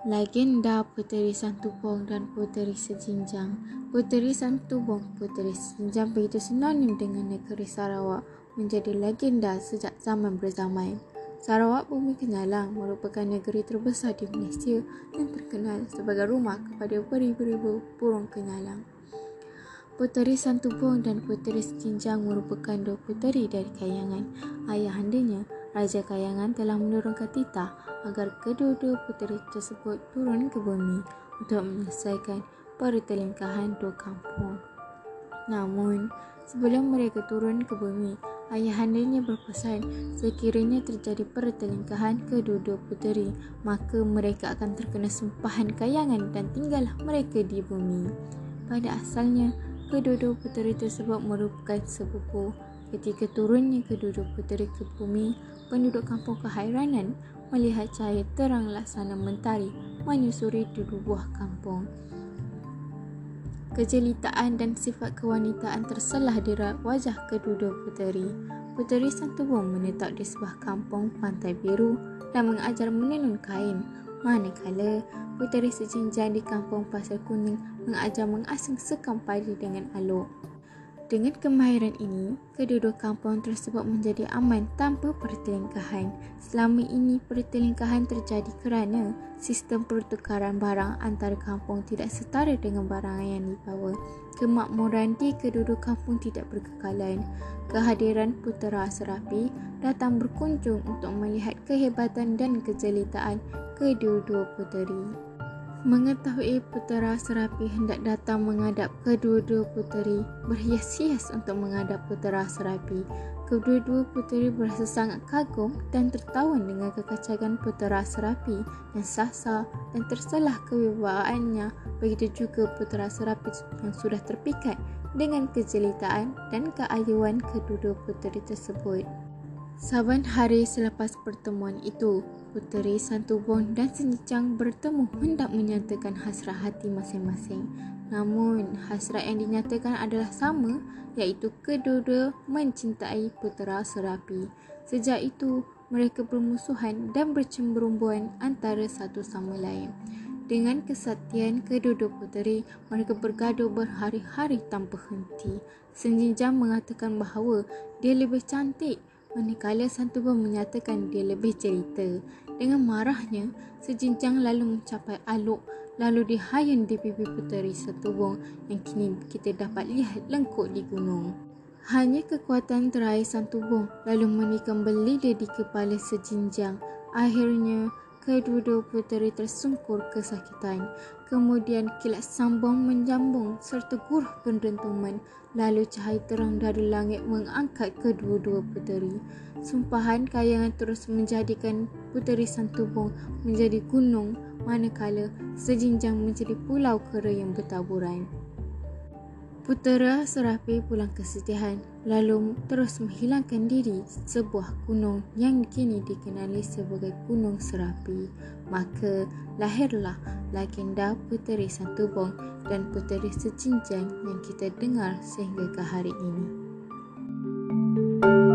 Legenda Puteri Santubong dan Puteri Sejinjang Puteri Santubong, Puteri Sejinjang begitu sinonim dengan negeri Sarawak menjadi legenda sejak zaman berzaman. Sarawak Bumi Kenyalang merupakan negeri terbesar di Malaysia yang terkenal sebagai rumah kepada beribu-ribu burung kenyalang. Puteri Santubong dan Puteri Sejinjang merupakan dua puteri dari Kayangan. Ayahandanya, Raja Kayangan telah menurunkan titah agar kedua-dua puteri tersebut turun ke bumi untuk menyelesaikan pertelingkahan dua kampung. Namun, sebelum mereka turun ke bumi, ayahandanya berpesan sekiranya terjadi pertelingkahan kedua-dua puteri, maka mereka akan terkena sumpahan kayangan dan tinggallah mereka di bumi. Pada asalnya, kedua-dua puteri tersebut merupakan sepupu. Ketika turunnya kedua-dua puteri ke bumi, penduduk kampung kehairanan melihat cahaya terang laksana mentari menyusuri dua buah kampung. Kejelitaan dan sifat kewanitaan terselah di wajah kedua-dua puteri. Puteri Santubong menetap di sebuah kampung pantai biru dan mengajar menenun kain. Manakala puteri sejinjang di kampung pasir kuning mengajar mengasing sekam padi dengan aluk. Dengan kemahiran ini, kedua-dua kampung tersebut menjadi aman tanpa pertelingkahan. Selama ini, pertelingkahan terjadi kerana sistem pertukaran barang antara kampung tidak setara dengan barang yang dibawa. Kemakmuran di kedua-dua kampung tidak berkekalan. Kehadiran putera Serapi datang berkunjung untuk melihat kehebatan dan kejelitaan kedua-dua puteri. Mengetahui putera Serapi hendak datang menghadap kedua-dua puteri, berhias-hias untuk menghadap putera Serapi. Kedua-dua puteri berasa sangat kagum dan tertawan dengan kekacakan putera Serapi yang sasa dan terselah kewibawaannya. Begitu juga putera Serapi yang sudah terpikat dengan kejelitaan dan keayuan kedua-dua puteri tersebut. Saban hari selepas pertemuan itu, Puteri Santubon dan Senicang bertemu hendak menyatakan hasrat hati masing-masing. Namun, hasrat yang dinyatakan adalah sama iaitu kedua-dua mencintai putera Serapi. Sejak itu, mereka bermusuhan dan bercemburumbuan antara satu sama lain. Dengan kesatian kedua-dua puteri, mereka bergaduh berhari-hari tanpa henti. Senjinjang mengatakan bahawa dia lebih cantik Manakala Santubong menyatakan dia lebih cerita. Dengan marahnya, sejinjang lalu mencapai aluk lalu dihayun di pipi puteri Santubong yang kini kita dapat lihat lengkuk di gunung. Hanya kekuatan terakhir Santubong lalu menikam belida di kepala sejinjang. Akhirnya, kedua-dua puteri tersungkur kesakitan. Kemudian kilat sambung menjambung serta guruh pendentuman. Lalu cahaya terang dari langit mengangkat kedua-dua puteri. Sumpahan kayangan terus menjadikan puteri Santubong menjadi gunung manakala sejinjang menjadi pulau kera yang bertaburan. Putera Serapi pulang kesedihan lalu terus menghilangkan diri sebuah gunung yang kini dikenali sebagai Gunung Serapi. Maka lahirlah legenda Puteri Santubong dan Puteri Sejinjang yang kita dengar sehingga ke hari ini. You